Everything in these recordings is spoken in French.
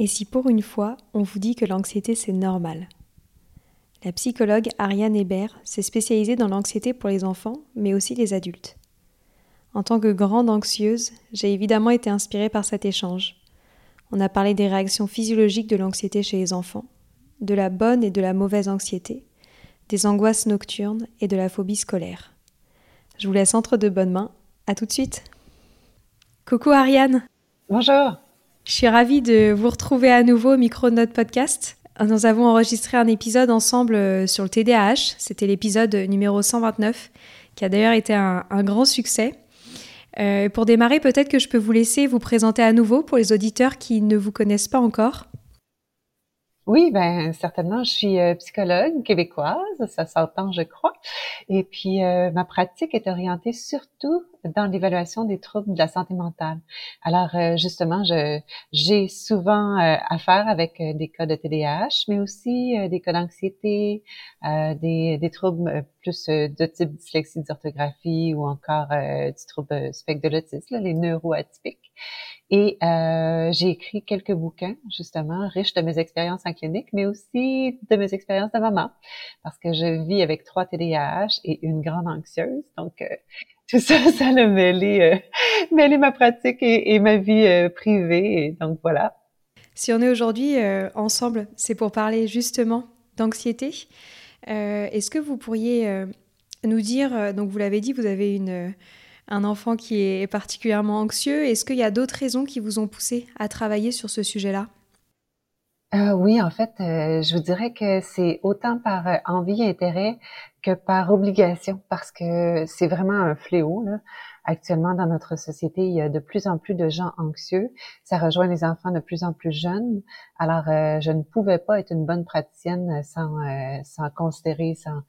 Et si pour une fois, on vous dit que l'anxiété c'est normal? La psychologue Ariane Hébert s'est spécialisée dans l'anxiété pour les enfants, mais aussi les adultes. En tant que grande anxieuse, j'ai évidemment été inspirée par cet échange. On a parlé des réactions physiologiques de l'anxiété chez les enfants, de la bonne et de la mauvaise anxiété, des angoisses nocturnes et de la phobie scolaire. Je vous laisse entre de bonnes mains. À tout de suite. Coucou Ariane. Bonjour. Je suis ravie de vous retrouver à nouveau au micro de notre podcast. Nous avons enregistré un épisode ensemble euh, sur le TDAH. C'était l'épisode numéro 129, qui a d'ailleurs été un, grand succès. Euh, pour démarrer, peut-être que je peux vous laisser vous présenter à nouveau pour les auditeurs qui ne vous connaissent pas encore. Oui, ben certainement. Je suis euh, psychologue québécoise, ça s'entend, je crois. Et puis ma pratique est orientée surtout dans l'évaluation des troubles de la santé mentale. Alors euh, justement, j'ai souvent affaire avec des cas de TDAH, mais aussi des cas d'anxiété, des, des troubles plus de type dyslexie, d'orthographie ou encore du trouble spectre de l'autisme, les neuroatypiques. Et euh, j'ai écrit quelques bouquins, justement, riches de mes expériences en clinique, mais aussi de mes expériences de maman, parce que je vis avec trois TDAH et une grande anxieuse. Donc, euh, tout ça, ça a mêlé, euh, ma pratique et, ma vie euh, privée. Donc, voilà. Si on est aujourd'hui ensemble, c'est pour parler justement d'anxiété. Est-ce que vous pourriez nous dire, donc vous l'avez dit, vous avez un enfant qui est particulièrement anxieux. Est-ce qu'il y a d'autres raisons qui vous ont poussé à travailler sur ce sujet-là? Euh, oui, en fait, euh, je vous dirais que c'est autant par euh, envie et intérêt que par obligation, parce que c'est vraiment un fléau. Là. Actuellement, dans notre société, il y a de plus en plus de gens anxieux. Ça rejoint les enfants de plus en plus jeunes. Alors, je ne pouvais pas être une bonne praticienne sans, sans considérer, sans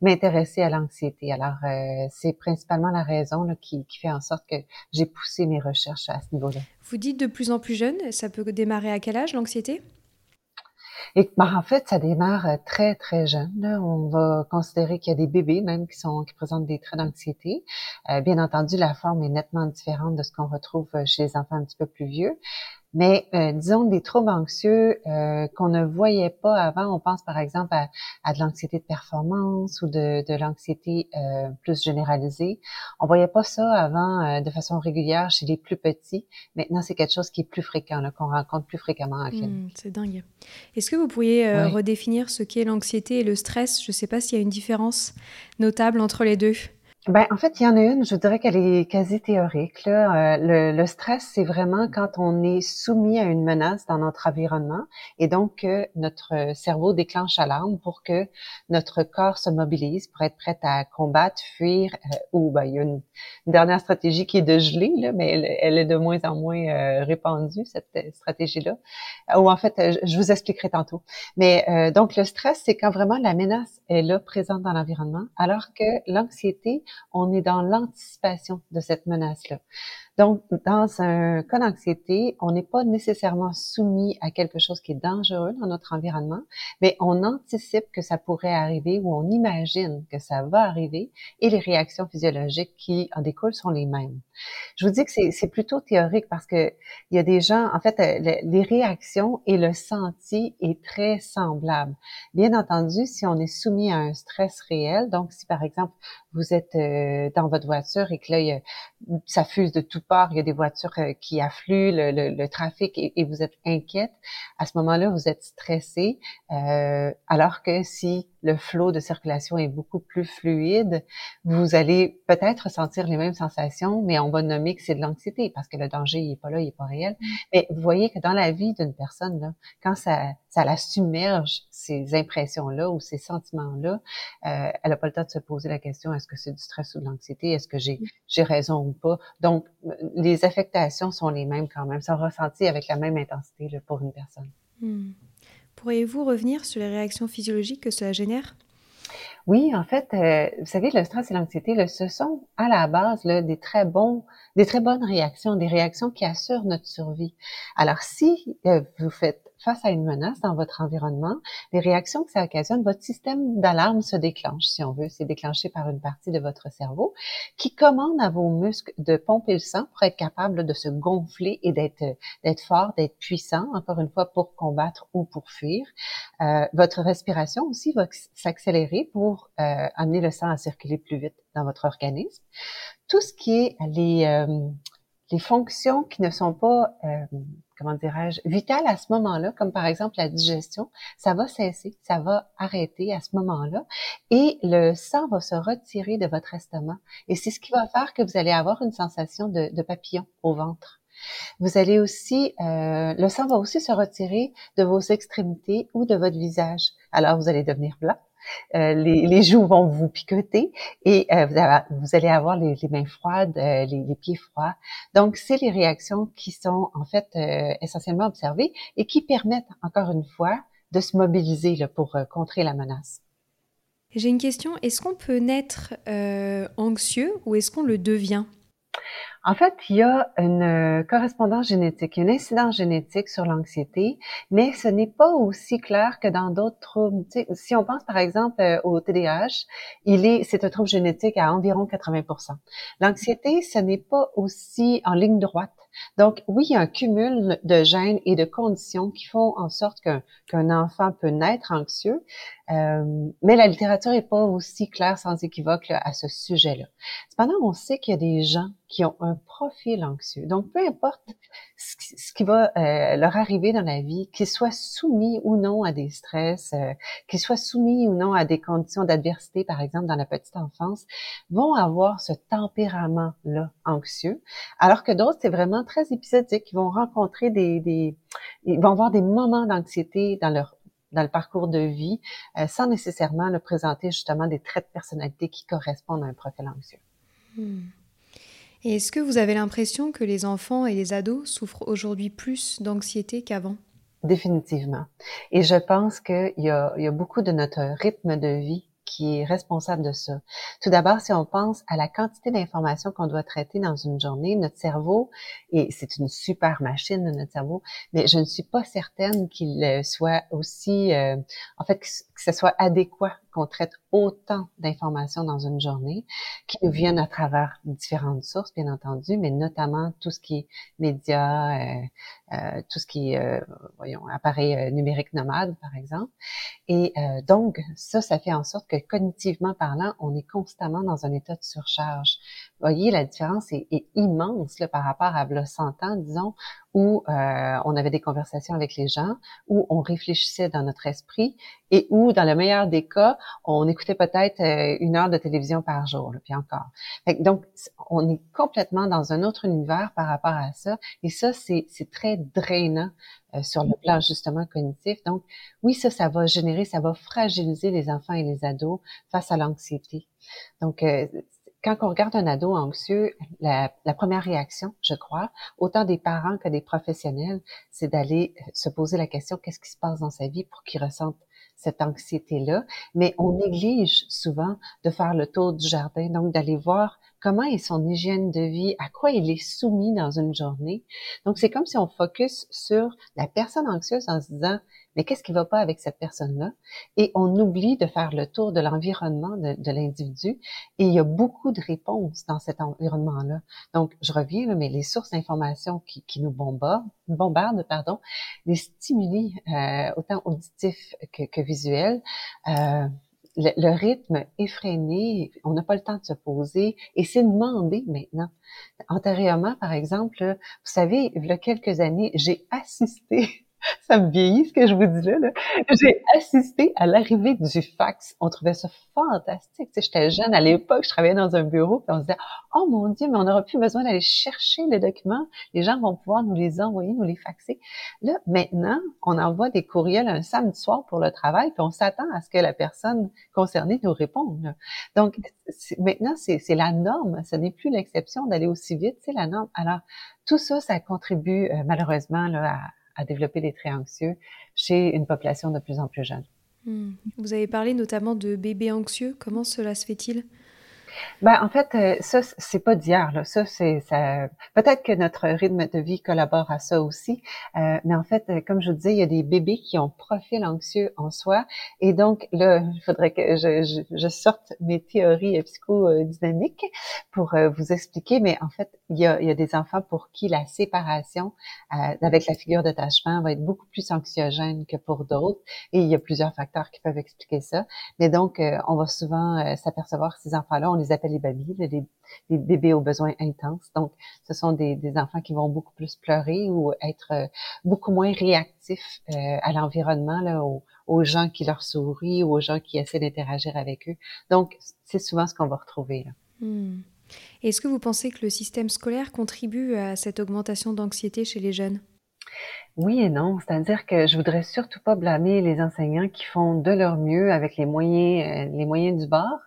m'intéresser à l'anxiété. Alors, c'est principalement la raison là, qui, qui fait en sorte que j'ai poussé mes recherches à ce niveau-là. Vous dites de plus en plus jeune, ça peut démarrer à quel âge l'anxiété? Et ben, en fait, ça démarre euh, très, très jeune. On va considérer qu'il y a des bébés même qui sont qui présentent des traits d'anxiété. Euh, bien entendu, la forme est nettement différente de ce qu'on retrouve euh, chez les enfants un petit peu plus vieux. Mais euh, disons des troubles anxieux euh, qu'on ne voyait pas avant, on pense par exemple à, de l'anxiété de performance ou de, de l'anxiété euh, plus généralisée. On voyait pas ça avant de façon régulière chez les plus petits. Maintenant, c'est quelque chose qui est plus fréquent, qu'on rencontre plus fréquemment. Mmh, c'est dingue. Est-ce que vous pourriez redéfinir ce qu'est l'anxiété et le stress? Je ne sais pas s'il y a une différence notable entre les deux. Ben, en fait, il y en a une, je dirais qu'elle est quasi théorique. Là. Euh, le, stress, c'est vraiment quand on est soumis à une menace dans notre environnement et donc notre cerveau déclenche l'alarme pour que notre corps se mobilise pour être prêt à combattre, fuir euh, ou ben, il y a une, dernière stratégie qui est de geler, là, mais elle, est de moins en moins euh, répandue, cette stratégie-là. Ou en fait, je vous expliquerai tantôt. Mais donc, le stress, c'est quand vraiment la menace est là, présente dans l'environnement, alors que l'anxiété, on est dans l'anticipation de cette menace-là. Donc, dans un cas d'anxiété, on n'est pas nécessairement soumis à quelque chose qui est dangereux dans notre environnement, mais on anticipe que ça pourrait arriver ou on imagine que ça va arriver et les réactions physiologiques qui en découlent sont les mêmes. Je vous dis que c'est plutôt théorique parce que il y a des gens, en fait, euh, les réactions et le senti est très semblable. Bien entendu, si on est soumis à un stress réel, donc si par exemple vous êtes euh, dans votre voiture et que là, ça fuse de tout part, il y a des voitures euh, qui affluent, le, trafic et, vous êtes inquiète, à ce moment-là, vous êtes stressé, euh, alors que si le flot de circulation est beaucoup plus fluide, vous allez peut-être sentir les mêmes sensations, mais on va nommer que c'est de l'anxiété parce que le danger il est pas là, il est pas réel. Mm. Mais vous voyez que dans la vie d'une personne, là, quand ça, ça la submerge, ces impressions-là ou ces sentiments-là. Euh, elle n'a pas le temps de se poser la question, est-ce que c'est du stress ou de l'anxiété? Est-ce que j'ai, j'ai raison ou pas? Donc, les affectations sont les mêmes quand même, sont ressenties avec la même intensité là, pour une personne. Hmm. Pourriez-vous revenir sur les réactions physiologiques que cela génère? Oui, en fait, euh, vous savez, le stress et l'anxiété, ce sont à la base là, des très bons, des très bonnes réactions, des réactions qui assurent notre survie. Alors, si euh, vous faites face à une menace dans votre environnement, les réactions que ça occasionne, votre système d'alarme se déclenche, si on veut. C'est déclenché par une partie de votre cerveau qui commande à vos muscles de pomper le sang pour être capable de se gonfler et d'être d'être fort, d'être puissant, encore une fois, pour combattre ou pour fuir. Euh, votre respiration aussi va s'accélérer pour euh, amener le sang à circuler plus vite dans votre organisme. Tout ce qui est les, euh, les fonctions qui ne sont pas, euh, comment dirais-je, vitales à ce moment-là, comme par exemple la digestion, ça va cesser, ça va arrêter à ce moment-là, et le sang va se retirer de votre estomac. Et c'est ce qui va faire que vous allez avoir une sensation de, de papillon au ventre. Vous allez aussi, euh, le sang va aussi se retirer de vos extrémités ou de votre visage. Alors vous allez devenir blanc euh, les, joues vont vous picoter et euh, vous, allez avoir les, mains froides, euh, les, pieds froids. Donc, c'est les réactions qui sont en fait essentiellement observées et qui permettent, encore une fois, de se mobiliser pour contrer la menace. J'ai une question. Est-ce qu'on peut naître anxieux ou est-ce qu'on le devient? En fait, il y a une euh, correspondance génétique, une incidence génétique sur l'anxiété, mais ce n'est pas aussi clair que dans d'autres troubles. si on pense par exemple euh, au TDAH, il est, c'est un trouble génétique à environ 80 L'anxiété, ce n'est pas aussi en ligne droite. Donc, oui, il y a un cumul de gènes et de conditions qui font en sorte qu'un enfant peut naître anxieux, euh, mais la littérature n'est pas aussi claire sans équivoque à ce sujet-là. Cependant, on sait qu'il y a des gens qui ont un profil anxieux. Donc, peu importe ce qui va euh, leur arriver dans la vie, qu'ils soient soumis ou non à des stress, euh, qu'ils soient soumis ou non à des conditions d'adversité, par exemple dans la petite enfance, vont avoir ce tempérament-là anxieux, alors que d'autres, c'est vraiment très épisodique. Ils vont rencontrer des, des ils vont avoir des moments d'anxiété dans leur dans le parcours de vie, euh, sans nécessairement le présenter justement des traits de personnalité qui correspondent à un profil anxieux. Hmm. Et est-ce que vous avez l'impression que les enfants et les ados souffrent aujourd'hui plus d'anxiété qu'avant? Définitivement. Et je pense qu'il y a, il y a beaucoup de notre rythme de vie qui est responsable de ça. Tout d'abord, si on pense à la quantité d'informations qu'on doit traiter dans une journée, notre cerveau, et c'est une super machine, notre cerveau, mais je ne suis pas certaine qu'il euh, soit aussi, euh, en fait, que, ce soit adéquat qu'on traite autant d'informations dans une journée qui nous viennent à travers différentes sources, bien entendu, mais notamment tout ce qui est médias, euh, euh tout ce qui est, euh, voyons, appareil euh, numérique nomade, par exemple. Et donc, ça, ça fait en sorte que cognitivement parlant, on est constamment dans un état de surcharge. Voyez, la différence est, est immense là, par rapport à le 100 ans, disons, où euh, on avait des conversations avec les gens, où on réfléchissait dans notre esprit et où, dans le meilleur des cas, on écoutait peut-être euh, une heure de télévision par jour, puis encore. donc, on est complètement dans un autre univers par rapport à ça, et ça, c'est très drainant euh, sur le plan justement cognitif. Donc, oui, ça, ça va générer, ça va fragiliser les enfants et les ados face à l'anxiété. Donc, quand on regarde un ado anxieux, la, première réaction, je crois, autant des parents que des professionnels, c'est d'aller euh, se poser la question qu'est-ce qui se passe dans sa vie pour qu'il ressente cette anxiété-là? Mais on néglige souvent de faire le tour du jardin, donc d'aller voir comment est son hygiène de vie, à quoi il est soumis dans une journée. Donc c'est comme si on focus sur la personne anxieuse en se disant mais qu'est-ce qui va pas avec cette personne-là? Et on oublie de faire le tour de l'environnement de, l'individu. Et il y a beaucoup de réponses dans cet environnement-là. Donc, je reviens, mais les sources d'information qui, nous bombardent, bombardent, pardon, les stimuli, euh, autant auditifs que, visuels, euh, le, rythme effréné, on n'a pas le temps de se poser et c'est demandé maintenant. Antérieurement, par exemple, vous savez, il y a quelques années, j'ai assisté ça me vieillit ce que je vous dis là. là. J'ai assisté à l'arrivée du fax. On trouvait ça fantastique. Tu sais, j'étais jeune à l'époque, je travaillais dans un bureau, puis on se disait Oh mon Dieu, mais on n'aura plus besoin d'aller chercher les documents. Les gens vont pouvoir nous les envoyer, nous les faxer. Là, maintenant, on envoie des courriels un samedi soir pour le travail, puis on s'attend à ce que la personne concernée nous réponde. Donc, maintenant, c'est la norme. Ce n'est plus l'exception d'aller aussi vite, c'est la norme. Alors, tout ça, ça contribue euh, malheureusement là, à à développer des traits anxieux chez une population de plus en plus jeune. Hmm. Vous avez parlé notamment de bébés anxieux. Comment cela se fait-il? Ben, en fait, euh, ça, c'est pas d'hier. Là. Ça, c'est ça. Peut-être que notre rythme de vie collabore à ça aussi, euh, mais en fait, euh, comme je vous disais, il y a des bébés qui ont profil anxieux en soi, et donc là, il faudrait que je, je, je sorte mes théories psychodynamiques pour vous expliquer. Mais en fait, il y, a, il y a des enfants pour qui la séparation avec la figure d'attachement va être beaucoup plus anxiogène que pour d'autres, et il y a plusieurs facteurs qui peuvent expliquer ça. Mais donc, on va souvent s'apercevoir ces enfants-là, les babies, les, bébés aux besoins intenses. Donc, ce sont des, enfants qui vont beaucoup plus pleurer ou être euh, beaucoup moins réactifs euh, à l'environnement, aux, aux, gens qui leur sourient ou aux gens qui essaient d'interagir avec eux. Donc, c'est souvent ce qu'on va retrouver. Hmm. Est-ce que vous pensez que le système scolaire contribue à cette augmentation d'anxiété chez les jeunes? Oui et non, c'est-à-dire que je voudrais surtout pas blâmer les enseignants qui font de leur mieux avec les moyens, euh, les moyens du bord.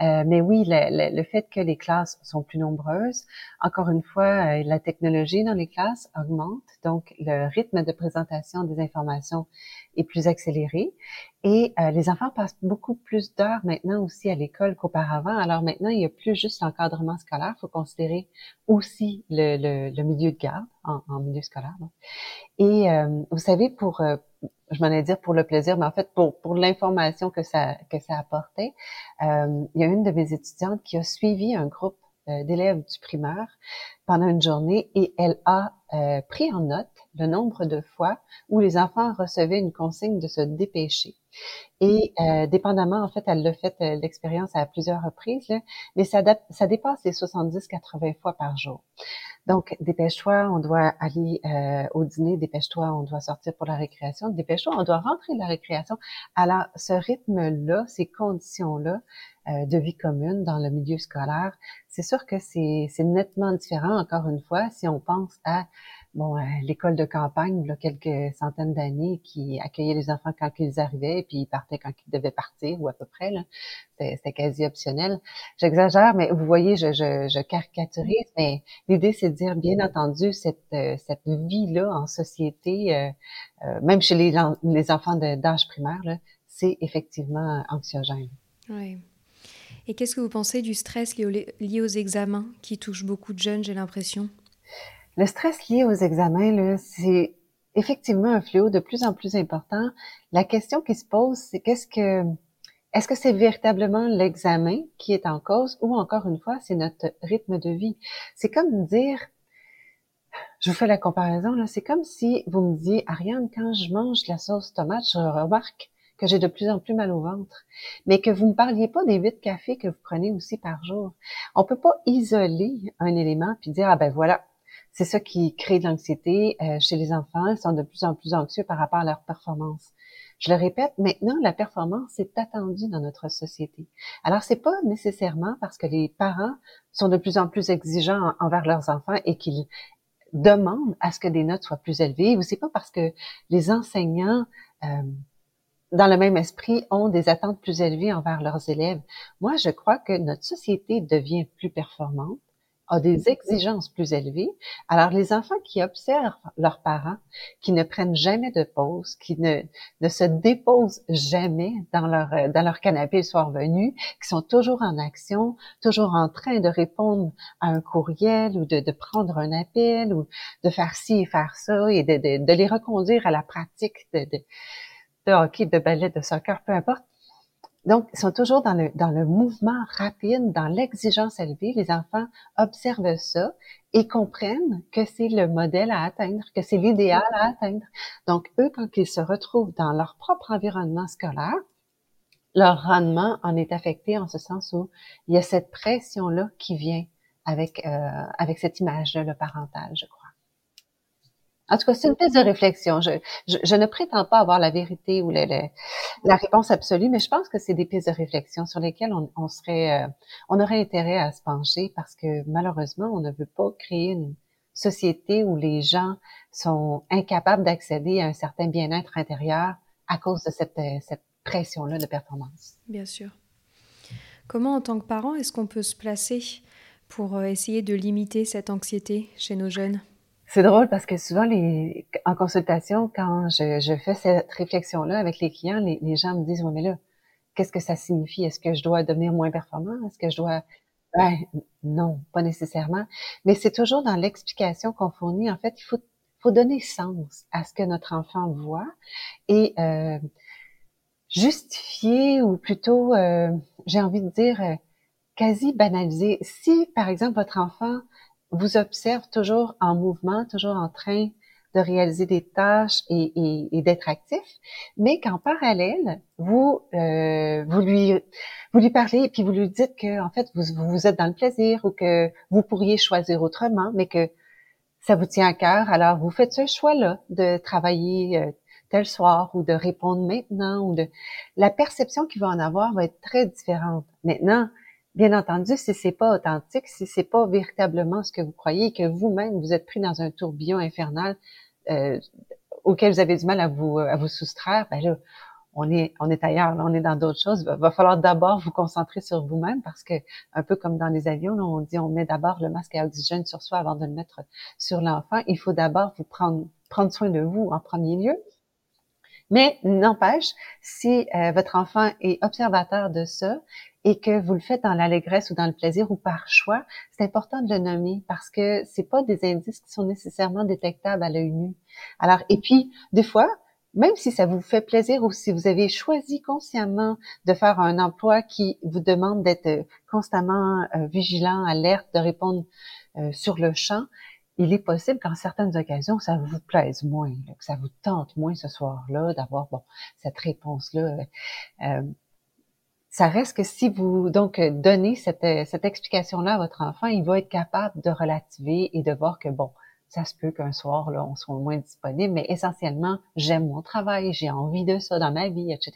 Euh, mais oui, le, fait que les classes sont plus nombreuses, encore une fois, euh, la technologie dans les classes augmente, donc le rythme de présentation des informations est plus accéléré. Et les enfants passent beaucoup plus d'heures maintenant aussi à l'école qu'auparavant. Alors maintenant, il n'y a plus juste l'encadrement scolaire, il faut considérer aussi le, milieu de garde en, milieu scolaire. Et euh, vous savez, pour, euh, je m'en ai dire pour le plaisir, mais en fait pour, pour l'information que ça, que ça apportait, euh, il y a une de mes étudiantes qui a suivi un groupe d'élèves du primaire pendant une journée et elle a pris en note le nombre de fois où les enfants recevaient une consigne de se dépêcher. Et euh, dépendamment, en fait, elle l'a fait l'expérience à plusieurs reprises, là, mais ça, ça dépasse les 70-80 fois par jour. Donc, dépêche-toi, on doit aller euh, au dîner, dépêche-toi, on doit sortir pour la récréation, dépêche-toi, on doit rentrer de la récréation. Alors, ce rythme-là, ces conditions-là euh, de vie commune dans le milieu scolaire, c'est sûr que c'est nettement différent, encore une fois, si on pense à bon, euh, l'école de campagne, il y a quelques centaines d'années, qui accueillait les enfants quand ils arrivaient, puis ils partaient quand ils devaient partir, ou à peu près. C'était, quasi optionnel. J'exagère, mais vous voyez, je, je, je caricaturise, mais l'idée, c'est de dire, bien entendu, cette, euh, cette vie-là en société, euh, même chez les, les enfants d'âge primaire, c'est effectivement anxiogène. Oui. Et qu'est-ce que vous pensez du stress lié aux examens qui touche beaucoup de jeunes, j'ai l'impression? Le stress lié aux examens, c'est effectivement un fléau de plus en plus important. La question qui se pose, c'est qu'est-ce que est-ce que c'est véritablement l'examen qui est en cause ou encore une fois, c'est notre rythme de vie? C'est comme dire, je vous fais la comparaison, là, c'est comme si vous me disiez, Ariane, quand je mange la sauce tomate, je remarque que j'ai de plus en plus mal au ventre, mais que vous ne parliez pas des huit cafés que vous prenez aussi par jour. On peut pas isoler un élément puis dire, ah ben voilà, c'est ça qui crée de l'anxiété euh, chez les enfants. Ils sont de plus en plus anxieux par rapport à leur performance. Je le répète, maintenant, la performance est attendue dans notre société. Alors, c'est pas nécessairement parce que les parents sont de plus en plus exigeants envers leurs enfants et qu'ils demandent à ce que des notes soient plus élevées, ou c'est pas parce que les enseignants euh, dans le même esprit, ont des attentes plus élevées envers leurs élèves. Moi, je crois que notre société devient plus performante a des exigences plus élevées. Alors, les enfants qui observent leurs parents, qui ne prennent jamais de pause, qui ne, ne se déposent jamais dans leur, euh, dans leur canapé le soir venu, qui sont toujours en action, toujours en train de répondre à un courriel ou de, de prendre un appel ou de faire ci et faire ça et de, de, les reconduire à la pratique de, de, de hockey, de ballet, de soccer, peu importe donc, ils sont toujours dans le, dans le mouvement rapide, dans l'exigence élevée. Les enfants observent ça et comprennent que c'est le modèle à atteindre, que c'est l'idéal à atteindre. Donc, eux, quand ils se retrouvent dans leur propre environnement scolaire, leur rendement en est affecté en ce sens où il y a cette pression-là qui vient avec, euh, avec cette image-là, le parental, je crois. En tout cas, c'est une piste de réflexion. Je, je, ne prétends pas avoir la vérité ou la réponse absolue, mais je pense que c'est des pistes de réflexion sur lesquelles on, on serait, euh, on aurait intérêt à se pencher parce que malheureusement, on ne veut pas créer une société où les gens sont incapables d'accéder à un certain bien-être intérieur à cause de cette, euh, cette pression-là de performance. Bien sûr. Comment, en tant que parent, est-ce qu'on peut se placer pour euh, essayer de limiter cette anxiété chez nos jeunes? C'est drôle parce que souvent, les, en consultation, quand je, je fais cette réflexion-là avec les clients, les, gens me disent, oui, mais là, qu'est-ce que ça signifie? Est-ce que je dois devenir moins performant? Est-ce que je dois... Ben, non, pas nécessairement. Mais c'est toujours dans l'explication qu'on fournit. En fait, il faut, faut donner sens à ce que notre enfant voit et euh, justifier ou plutôt, euh, j'ai envie de dire, euh, quasi banaliser. Si, par exemple, votre enfant vous observe toujours en mouvement, toujours en train de réaliser des tâches et, et, d'être actif, mais qu'en parallèle, vous euh, vous lui vous lui parlez et puis vous lui dites que en fait vous, vous êtes dans le plaisir ou que vous pourriez choisir autrement, mais que ça vous tient à cœur. Alors vous faites ce choix-là de travailler euh, tel soir ou de répondre maintenant ou de la perception qu'il va en avoir va être très différente. Maintenant, Bien entendu, si c'est pas authentique, si c'est pas véritablement ce que vous croyez, que vous-même vous êtes pris dans un tourbillon infernal euh, auquel vous avez du mal à vous à vous soustraire, ben là, on est on est ailleurs, là, on est dans d'autres choses. Il va, falloir d'abord vous concentrer sur vous-même parce que un peu comme dans les avions, on dit on met d'abord le masque à oxygène sur soi avant de le mettre sur l'enfant. Il faut d'abord vous prendre prendre soin de vous en premier lieu. Mais n'empêche, si euh, votre enfant est observateur de ça et que vous le faites dans l'allégresse ou dans le plaisir ou par choix, c'est important de le nommer parce que c'est pas des indices qui sont nécessairement détectables à l'œil nu. Alors, et puis, des fois, même si ça vous fait plaisir ou si vous avez choisi consciemment de faire un emploi qui vous demande d'être constamment euh, vigilant, alerte, de répondre euh, sur le champ, il est possible qu'en certaines occasions, ça vous plaise moins, que ça vous tente moins ce soir-là d'avoir bon cette réponse-là. Euh, ça reste que si vous donc donnez cette, cette explication-là à votre enfant, il va être capable de relativer et de voir que bon, ça se peut qu'un soir là, on soit moins disponible, mais essentiellement, j'aime mon travail, j'ai envie de ça dans ma vie, etc.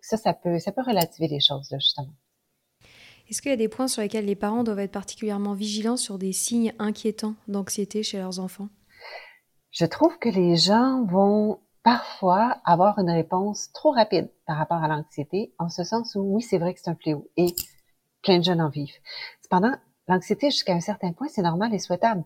Ça, ça peut, ça peut relativer les choses là justement. Est-ce qu'il y a des points sur lesquels les parents doivent être particulièrement vigilants sur des signes inquiétants d'anxiété chez leurs enfants? Je trouve que les gens vont parfois avoir une réponse trop rapide par rapport à l'anxiété, en ce sens où oui, c'est vrai que c'est un fléau et plein de jeunes en vivent. Cependant, l'anxiété jusqu'à un certain point, c'est normal et souhaitable.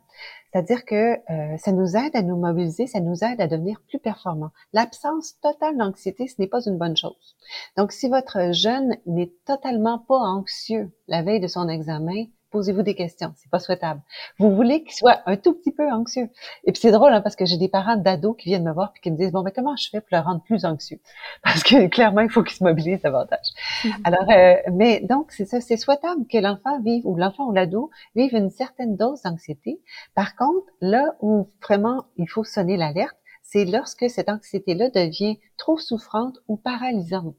C'est-à-dire que euh, ça nous aide à nous mobiliser, ça nous aide à devenir plus performants. L'absence totale d'anxiété, ce n'est pas une bonne chose. Donc, si votre jeune n'est totalement pas anxieux la veille de son examen, posez-vous des questions. C'est pas souhaitable. Vous voulez qu'il soit un tout petit peu anxieux. Et puis c'est drôle hein, parce que j'ai des parents d'ados qui viennent me voir puis qui me disent bon mais comment je fais pour le rendre plus anxieux? Parce que clairement il faut qu'il se mobilise davantage. Mm-hmm. Alors euh, mais donc c'est ça, c'est souhaitable que l'enfant vive ou l'enfant ou l'ado vive une certaine dose d'anxiété. Par contre là où vraiment il faut sonner l'alerte, c'est lorsque cette anxiété-là devient trop souffrante ou paralysante.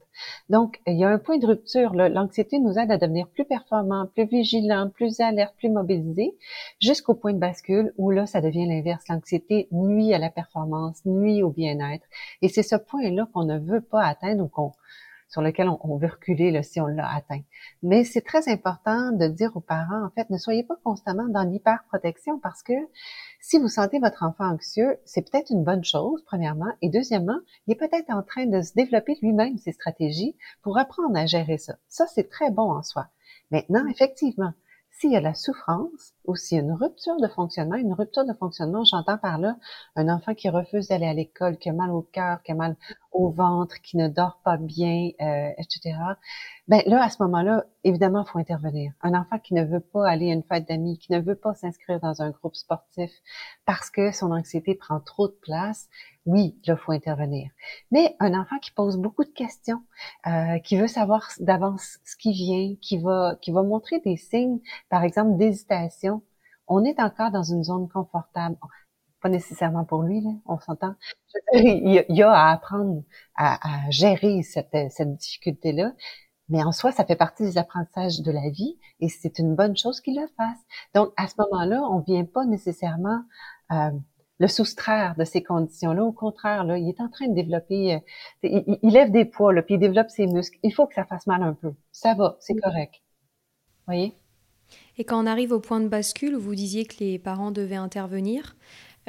Donc, il y a un point de rupture. L'anxiété nous aide à devenir plus performant, plus vigilant, plus alerte, plus mobilisé, jusqu'au point de bascule où là, ça devient l'inverse. L'anxiété nuit à la performance, nuit au bien-être. Et c'est ce point-là qu'on ne veut pas atteindre ou qu'on sur lequel on, veut reculer si on l'a atteint. Mais c'est très important de dire aux parents, en fait, ne soyez pas constamment dans l'hyperprotection parce que si vous sentez votre enfant anxieux, c'est peut-être une bonne chose, premièrement, et deuxièmement, il est peut-être en train de se développer lui-même ses stratégies pour apprendre à gérer ça. Ça, c'est très bon en soi. Maintenant, effectivement, s'il y a la souffrance ou s'il y a une rupture de fonctionnement, une rupture de fonctionnement, j'entends par là un enfant qui refuse d'aller à l'école, qui a mal au cœur, qui a mal au ventre, qui ne dort pas bien, euh, etc. Ben là, à ce moment-là, évidemment, il faut intervenir. Un enfant qui ne veut pas aller à une fête d'amis, qui ne veut pas s'inscrire dans un groupe sportif parce que son anxiété prend trop de place, oui, là, faut intervenir. Mais un enfant qui pose beaucoup de questions, euh, qui veut savoir d'avance ce qui vient, qui va, qui va montrer des signes, par exemple, d'hésitation, on est encore dans une zone confortable. Pas nécessairement pour lui, là, on s'entend. Il y a à apprendre à, à gérer cette, cette difficulté-là. Mais en soi, ça fait partie des apprentissages de la vie et c'est une bonne chose qu'il le fasse. Donc, à ce moment-là, on vient pas nécessairement euh, le soustraire de ces conditions-là. Au contraire, là, il est en train de développer, euh, il, lève des poids, là, puis il développe ses muscles. Il faut que ça fasse mal un peu. Ça va, c'est correct. Vous voyez? Et quand on arrive au point de bascule, vous disiez que les parents devaient intervenir.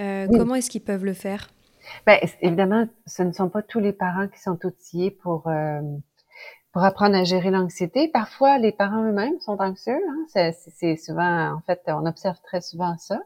Euh, comment est-ce qu'ils peuvent le faire? Bien, évidemment, ce ne sont pas tous les parents qui sont outillés pour euh, pour apprendre à gérer l'anxiété. Parfois, les parents eux-mêmes sont anxieux. Hein? C'est souvent, en fait, on observe très souvent ça.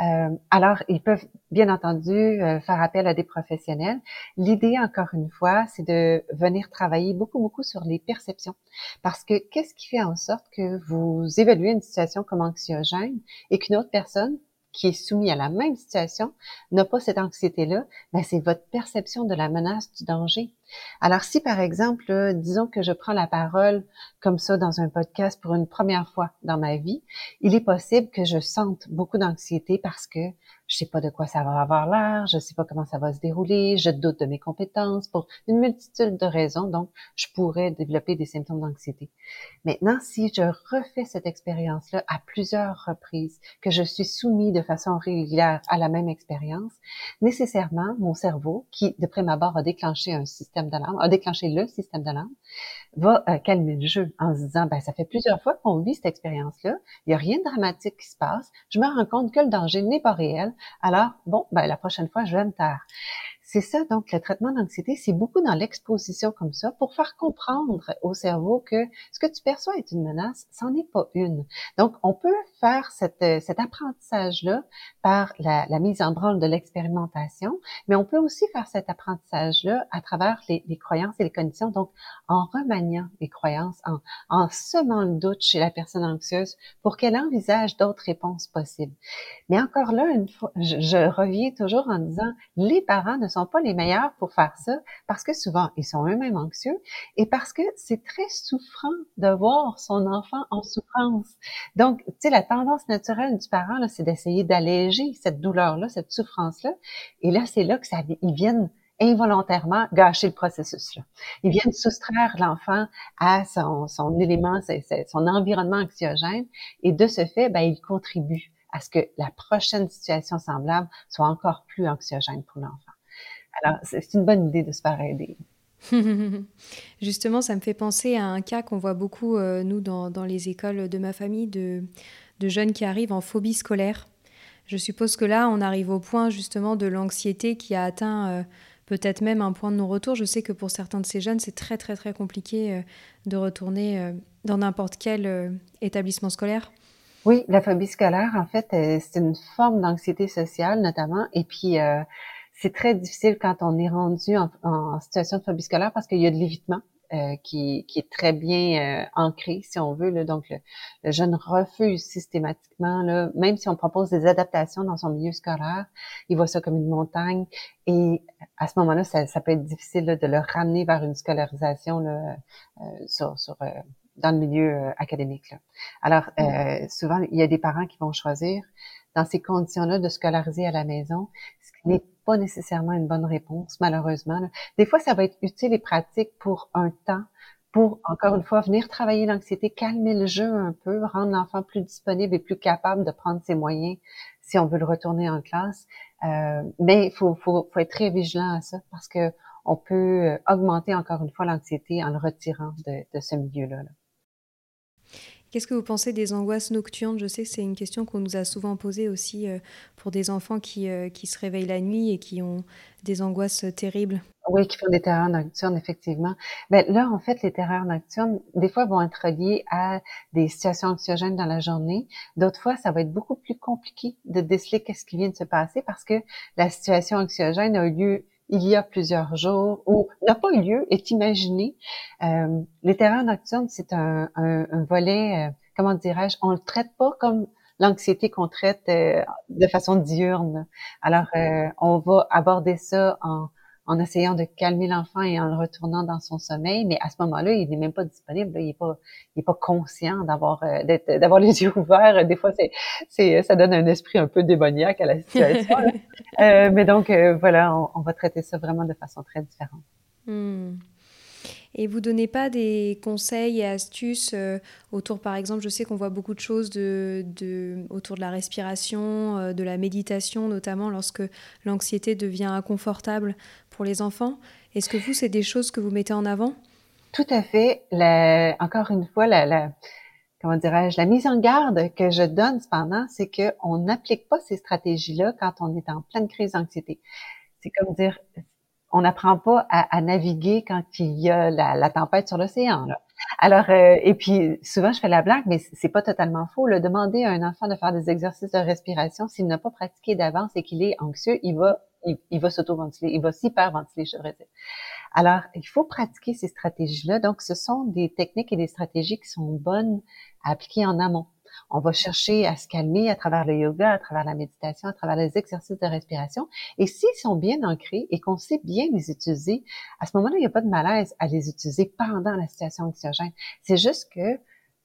Euh, alors, ils peuvent, bien entendu, euh, faire appel à des professionnels. L'idée, encore une fois, c'est de venir travailler beaucoup, beaucoup sur les perceptions. Parce que qu'est-ce qui fait en sorte que vous évaluez une situation comme anxiogène et qu'une autre personne qui est soumis à la même situation n'a pas cette anxiété-là, ben c'est votre perception de la menace du danger. Alors si par exemple, disons que je prends la parole comme ça dans un podcast pour une première fois dans ma vie, il est possible que je sente beaucoup d'anxiété parce que je sais pas de quoi ça va avoir l'air, je sais pas comment ça va se dérouler, je doute de mes compétences pour une multitude de raisons, donc je pourrais développer des symptômes d'anxiété. Maintenant, si je refais cette expérience-là à plusieurs reprises, que je suis soumis de façon régulière à la même expérience, nécessairement, mon cerveau, qui de prime abord a déclenché un système d'alarme, a déclenché le système d'alarme, va euh, calmer le jeu en se disant, ben, ça fait plusieurs fois qu'on vit cette expérience-là, il n'y a rien de dramatique qui se passe, je me rends compte que le danger n'est pas réel, alors, bon, ben, la prochaine fois, je vais me taire. C'est ça, donc, le traitement d'anxiété, c'est beaucoup dans l'exposition comme ça pour faire comprendre au cerveau que ce que tu perçois est une menace, c'en est pas une. Donc, on peut faire cette, euh, cet apprentissage-là par la, la, mise en branle de l'expérimentation, mais on peut aussi faire cet apprentissage-là à travers les, les, croyances et les conditions, donc en remaniant les croyances, en, en semant le doute chez la personne anxieuse pour qu'elle envisage d'autres réponses possibles. Mais encore là, une fois, je, je reviens toujours en disant, les parents ne sont pas les meilleurs pour faire ça parce que souvent, ils sont eux-mêmes anxieux et parce que c'est très souffrant de voir son enfant en souffrance. Donc, tu sais, la tendance naturelle du parent, c'est d'essayer d'alléger cette douleur-là, cette souffrance-là. Et là, c'est là que ça, ils viennent involontairement gâcher le processus. Là. Ils viennent soustraire l'enfant à son, son élément, son environnement anxiogène, et de ce fait, ben, il contribue à ce que la prochaine situation semblable soit encore plus anxiogène pour l'enfant. Alors, c'est une bonne idée de se faire aider. Justement, ça me fait penser à un cas qu'on voit beaucoup, euh, nous, dans, dans, les écoles de ma famille, de, de, jeunes qui arrivent en phobie scolaire. Je suppose que là, on arrive au point justement de l'anxiété qui a atteint euh, peut-être même un point de non-retour. Je sais que pour certains de ces jeunes, c'est très très très compliqué euh, de retourner dans n'importe quel établissement scolaire. Oui, la phobie scolaire, en fait, c'est une forme d'anxiété sociale notamment. Et puis, c'est très difficile quand on est rendu en, situation de phobie scolaire parce qu'il y a de l'évitement. Euh, qui, qui, est très bien euh, ancré, si on veut. Là. Donc, le, jeune refuse systématiquement, là, même si on propose des adaptations dans son milieu scolaire, il voit ça comme une montagne. Et à ce moment-là, ça, ça, peut être difficile de le ramener vers une scolarisation là, euh, sur, sur dans le milieu académique. Là. Alors, mm. souvent, il y a des parents qui vont choisir dans ces conditions-là de scolariser à la maison, ce qui n'est pas nécessairement une bonne réponse, malheureusement. Des fois, ça va être utile et pratique pour un temps, pour, encore une fois, venir travailler l'anxiété, calmer le jeu un peu, rendre l'enfant plus disponible et plus capable de prendre ses moyens si on veut le retourner en classe. Euh, mais il faut, faut, faut, être très vigilant à ça parce que on peut augmenter encore une fois l'anxiété en le retirant de, de ce milieu-là. là Qu'est-ce que vous pensez des angoisses nocturnes? Je sais que c'est une question qu'on nous a souvent posée aussi euh, pour des enfants qui, euh, qui se réveillent la nuit et qui ont des angoisses terribles. Oui, qui font des terreurs nocturnes, effectivement. Mais ben, là, en fait, les terreurs nocturnes, des fois, vont être liées à des situations anxiogènes dans la journée. D'autres fois, ça va être beaucoup plus compliqué de déceler qu'est-ce qui vient de se passer parce que la situation anxiogène a eu lieu il y a plusieurs jours ou n'a pas eu lieu, est imaginé. Euh, les terreurs nocturnes, c'est un, un, un, volet, euh, comment dirais-je, on le traite pas comme l'anxiété qu'on traite euh, de façon diurne. Alors, euh, on va aborder ça en, en essayant de calmer l'enfant et en le retournant dans son sommeil, mais à ce moment-là, il n'est même pas disponible, il n'est pas, il est pas conscient d'avoir, euh, d'avoir les yeux ouverts. Des fois, c'est, c'est, ça donne un esprit un peu démoniaque à la situation. euh, mais donc, euh, voilà, on, va traiter ça vraiment de façon très différente. Hmm. Et vous donnez pas des conseils et astuces euh, autour, par exemple, je sais qu'on voit beaucoup de choses de, de, autour de la respiration, euh, de la méditation, notamment lorsque l'anxiété devient inconfortable pour les enfants. Est-ce que vous, c'est des choses que vous mettez en avant? Tout à fait. La, encore une fois, la, la comment dirais-je, la mise en garde que je donne cependant, c'est qu'on n'applique pas ces stratégies-là quand on est en pleine crise d'anxiété. C'est comme dire, on n'apprend pas à, naviguer quand il y a la, tempête sur l'océan. Alors, euh, et puis souvent je fais la blague, mais c'est pas totalement faux. Le demander à un enfant de faire des exercices de respiration, s'il n'a pas pratiqué d'avance et qu'il est anxieux, il va, il, va s'auto-ventiler, il va s'hyper-ventiler, je devrais dire. Alors, il faut pratiquer ces stratégies-là. Donc, ce sont des techniques et des stratégies qui sont bonnes à appliquer en amont. On va chercher à se calmer à travers le yoga, à travers la méditation, à travers les exercices de respiration. Et s'ils sont bien ancrés et qu'on sait bien les utiliser, à ce moment-là, il n'y a pas de malaise à les utiliser pendant la situation anxiogène. C'est juste que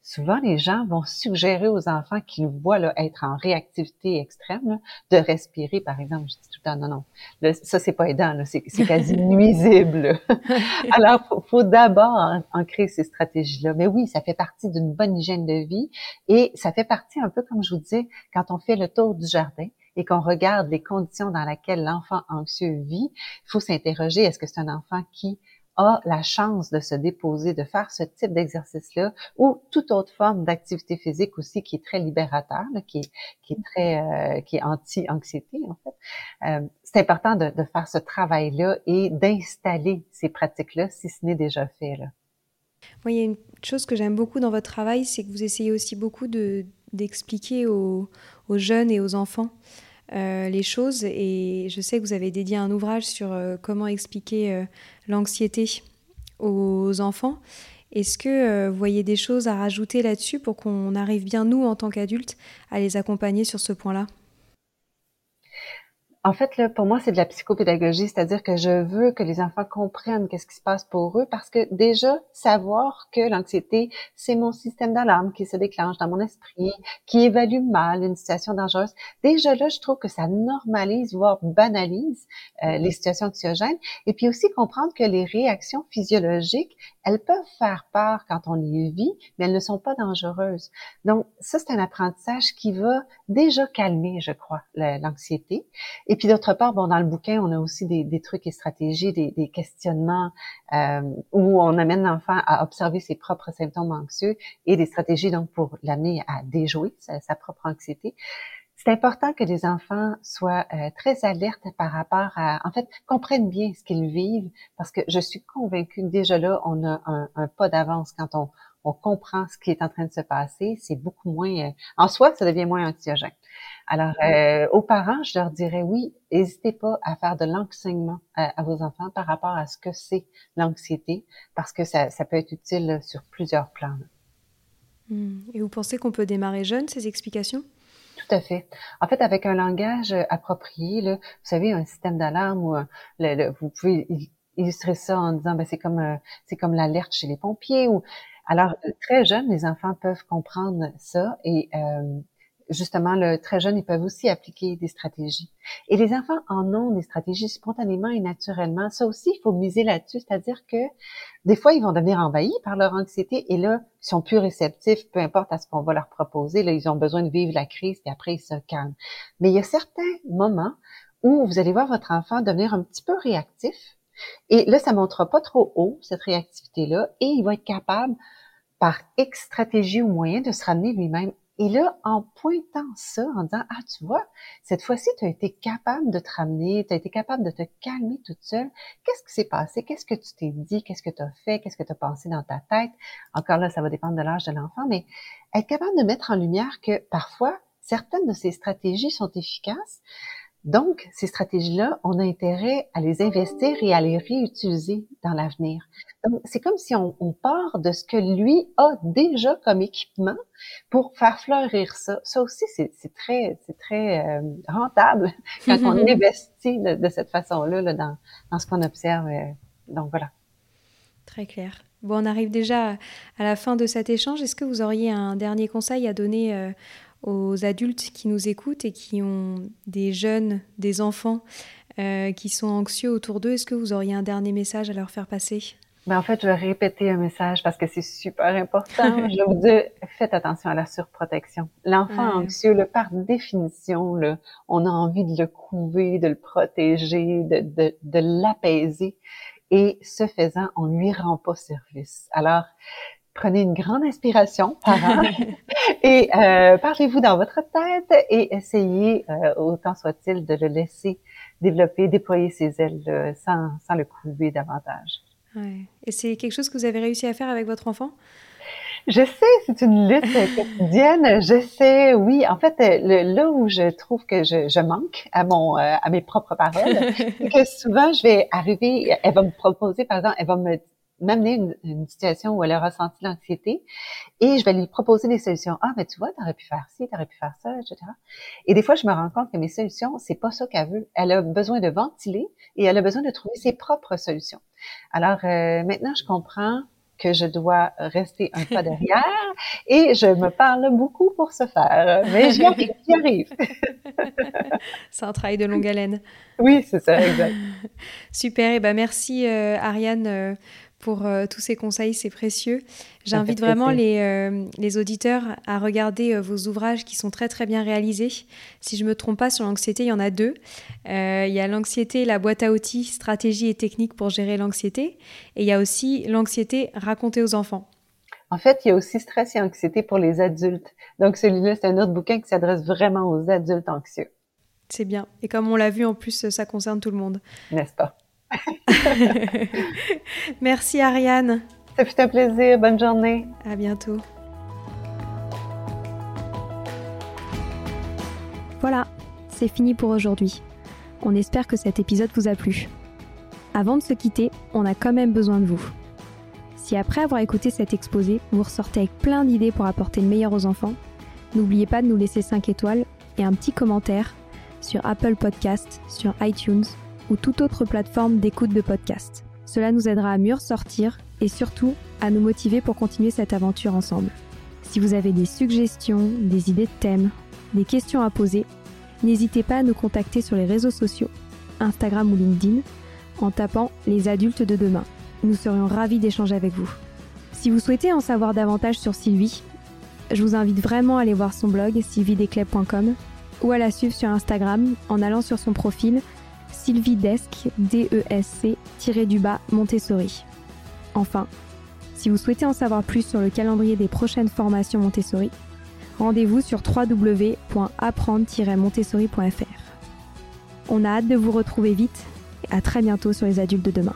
souvent les gens vont suggérer aux enfants qu'ils voient là, être en réactivité extrême de respirer, par exemple. Je dis tout le temps, non, non, ça c'est pas aidant, c'est quasi nuisible. Alors, faut, faut d'abord ancrer ces stratégies-là. Mais oui, ça fait partie d'une bonne hygiène de vie et ça fait partie un peu, comme je vous disais, quand on fait le tour du jardin et qu'on regarde les conditions dans lesquelles l'enfant anxieux vit, il faut s'interroger, est-ce que c'est un enfant qui a la chance de se déposer, de faire ce type d'exercice-là, ou toute autre forme d'activité physique aussi qui est très libérateur, qui, est, qui est très, euh, qui est anti-anxiété en fait. Euh, c'est important de, de, faire ce travail-là et d'installer ces pratiques-là si ce n'est déjà fait. Là. Moi, il y a une chose que j'aime beaucoup dans votre travail, c'est que vous essayez aussi beaucoup de d'expliquer aux, aux, jeunes et aux enfants euh, les choses. Et je sais que vous avez dédié un ouvrage sur euh, comment expliquer euh, l'anxiété aux enfants. Est-ce que vous voyez des choses à rajouter là-dessus pour qu'on arrive bien, nous, en tant qu'adultes, à les accompagner sur ce point-là? En fait, là, pour moi, c'est de la psychopédagogie, c'est-à-dire que je veux que les enfants comprennent qu'est-ce qui se passe pour eux, parce que déjà, savoir que l'anxiété, c'est mon système d'alarme qui se déclenche dans mon esprit, qui évalue mal une situation dangereuse. Déjà là, je trouve que ça normalise, voire banalise euh, les situations anxiogènes, et puis aussi comprendre que les réactions physiologiques, elles peuvent faire peur quand on les vit, mais elles ne sont pas dangereuses. Donc, ça, c'est un apprentissage qui va déjà calmer, je crois, l'anxiété. Puis d'autre part, bon, dans le bouquin, on a aussi des, des trucs et stratégies, des, questionnements euh, où on amène l'enfant à observer ses propres symptômes anxieux et des stratégies donc pour l'amener à déjouer sa propre anxiété. C'est important que les enfants soient euh, très alertes par rapport à, en fait, comprennent bien ce qu'ils vivent, parce que je suis convaincue que déjà là, on a un, un pas d'avance quand on, on comprend ce qui est en train de se passer. C'est beaucoup moins, euh, en soi, ça devient moins anxiogène. Alors, euh, aux parents, je leur dirais oui, n'hésitez pas à faire de l'enseignement à, vos enfants par rapport à ce que c'est l'anxiété, parce que ça, ça, peut être utile sur plusieurs plans. Hmm. Et vous pensez qu'on peut démarrer jeune ces explications? Tout à fait. En fait, avec un langage approprié, là, vous savez, un système d'alarme le, vous pouvez illustrer ça en disant, ben, c'est comme euh, c'est comme l'alerte chez les pompiers. Ou alors très jeunes, les enfants peuvent comprendre ça et euh, justement, le très jeune, ils peuvent aussi appliquer des stratégies. Et les enfants en ont des stratégies spontanément et naturellement. Ça aussi, il faut miser là-dessus, c'est-à-dire que des fois, ils vont devenir envahis par leur anxiété et là, ils sont plus réceptifs, peu importe à ce qu'on va leur proposer. Là, ils ont besoin de vivre la crise et après, ils se calment. Mais il y a certains moments où vous allez voir votre enfant devenir un petit peu réactif. Et là, ça ne montera pas trop haut, cette réactivité-là, et il va être capable, par X stratégie ou moyen, de se ramener lui-même et là, en pointant ça, en disant, ah, tu vois, cette fois-ci, tu as été capable de te ramener, tu as été capable de te calmer toute seule. Qu'est-ce qui s'est passé? Qu'est-ce que tu t'es dit? Qu'est-ce que tu as fait? Qu'est-ce que tu as pensé dans ta tête? Encore là, ça va dépendre de l'âge de l'enfant, mais être capable de mettre en lumière que parfois, certaines de ces stratégies sont efficaces, donc, ces stratégies-là, on a intérêt à les investir et à les réutiliser dans l'avenir. C'est comme si on, part de ce que lui a déjà comme équipement pour faire fleurir ça. Ça aussi, c'est très, c'est très euh, rentable quand on investit de, cette façon-là là, dans, dans, ce qu'on observe. Euh, donc, voilà. Très clair. Bon, on arrive déjà à la fin de cet échange. Est-ce que vous auriez un dernier conseil à donner euh, aux adultes qui nous écoutent et qui ont des jeunes, des enfants euh, qui sont anxieux autour d'eux, est-ce que vous auriez un dernier message à leur faire passer? Mais en fait, je vais répéter un message parce que c'est super important. je vous dire, faites attention à la surprotection. L'enfant anxieux, le, par définition, le, on a envie de le couver, de le protéger, de, de, de l'apaiser. Et ce faisant, on lui rend pas service. Alors, prenez une grande inspiration, parents, et euh, parlez-vous dans votre tête et essayez, euh, autant soit-il, de le laisser développer, déployer ses ailes sans, sans le couver davantage. Et c'est quelque chose que vous avez réussi à faire avec votre enfant? Je sais, c'est une lutte quotidienne. Je sais, oui. En fait, le, là où je trouve que je, je manque à mon euh, à mes propres paroles, c'est que souvent je vais arriver, elle va me proposer, par exemple, elle va me m'amener une, une, situation où elle a ressenti l'anxiété et je vais lui proposer des solutions. Ah, mais tu vois, t'aurais pu faire ci, t'aurais pu faire ça, etc. Et des fois, je me rends compte que mes solutions, c'est pas ça qu'elle veut. Elle a besoin de ventiler et elle a besoin de trouver ses propres solutions. Alors, euh, maintenant, je comprends que je dois rester un pas derrière et je me parle beaucoup pour ce faire. Mais j'y arrive, j'y arrive. c'est un travail de longue haleine. Oui, c'est ça, exact. Super, et ben merci euh, Ariane euh, pour euh, tous ces conseils, c'est précieux. J'invite vraiment les, euh, les, auditeurs à regarder euh, vos ouvrages qui sont très très bien réalisés. Si je ne me trompe pas, sur l'anxiété, il y en a deux. il y a l'anxiété, la boîte à outils, stratégie et techniques pour gérer l'anxiété. Et il y a aussi l'anxiété racontée aux enfants. En fait, il y a aussi stress et anxiété pour les adultes. Donc celui-là, c'est un autre bouquin qui s'adresse vraiment aux adultes anxieux. C'est bien. Et comme on l'a vu, en plus, ça concerne tout le monde. N'est-ce pas? Merci Ariane. Ça fait un plaisir. Bonne journée. À bientôt. Voilà, c'est fini pour aujourd'hui. On espère que cet épisode vous a plu. Avant de se quitter, on a quand même besoin de vous. Si après avoir écouté cet exposé, vous ressortez avec plein d'idées pour apporter le meilleur aux enfants, n'oubliez pas de nous laisser 5 étoiles et un petit commentaire sur Apple Podcast, sur iTunes ou toute autre plateforme d'écoute de podcast. Cela nous aidera à mieux ressortir et surtout à nous motiver pour continuer cette aventure ensemble. Si vous avez des suggestions, des idées de thèmes, des questions à poser, n'hésitez pas à nous contacter sur les réseaux sociaux, Instagram ou LinkedIn, en tapant les adultes de demain. Nous serions ravis d'échanger avec vous. Si vous souhaitez en savoir davantage sur Sylvie, je vous invite vraiment à aller voir son blog sylvidescleb.com ou à la suivre sur Instagram en allant sur son profil Sylvie Desk, D-E-S-C-du-bas Montessori. Enfin, si vous souhaitez en savoir plus sur le calendrier des prochaines formations Montessori, rendez-vous sur www.apprendre-montessori.fr. On a hâte de vous retrouver vite et à très bientôt sur les adultes de demain.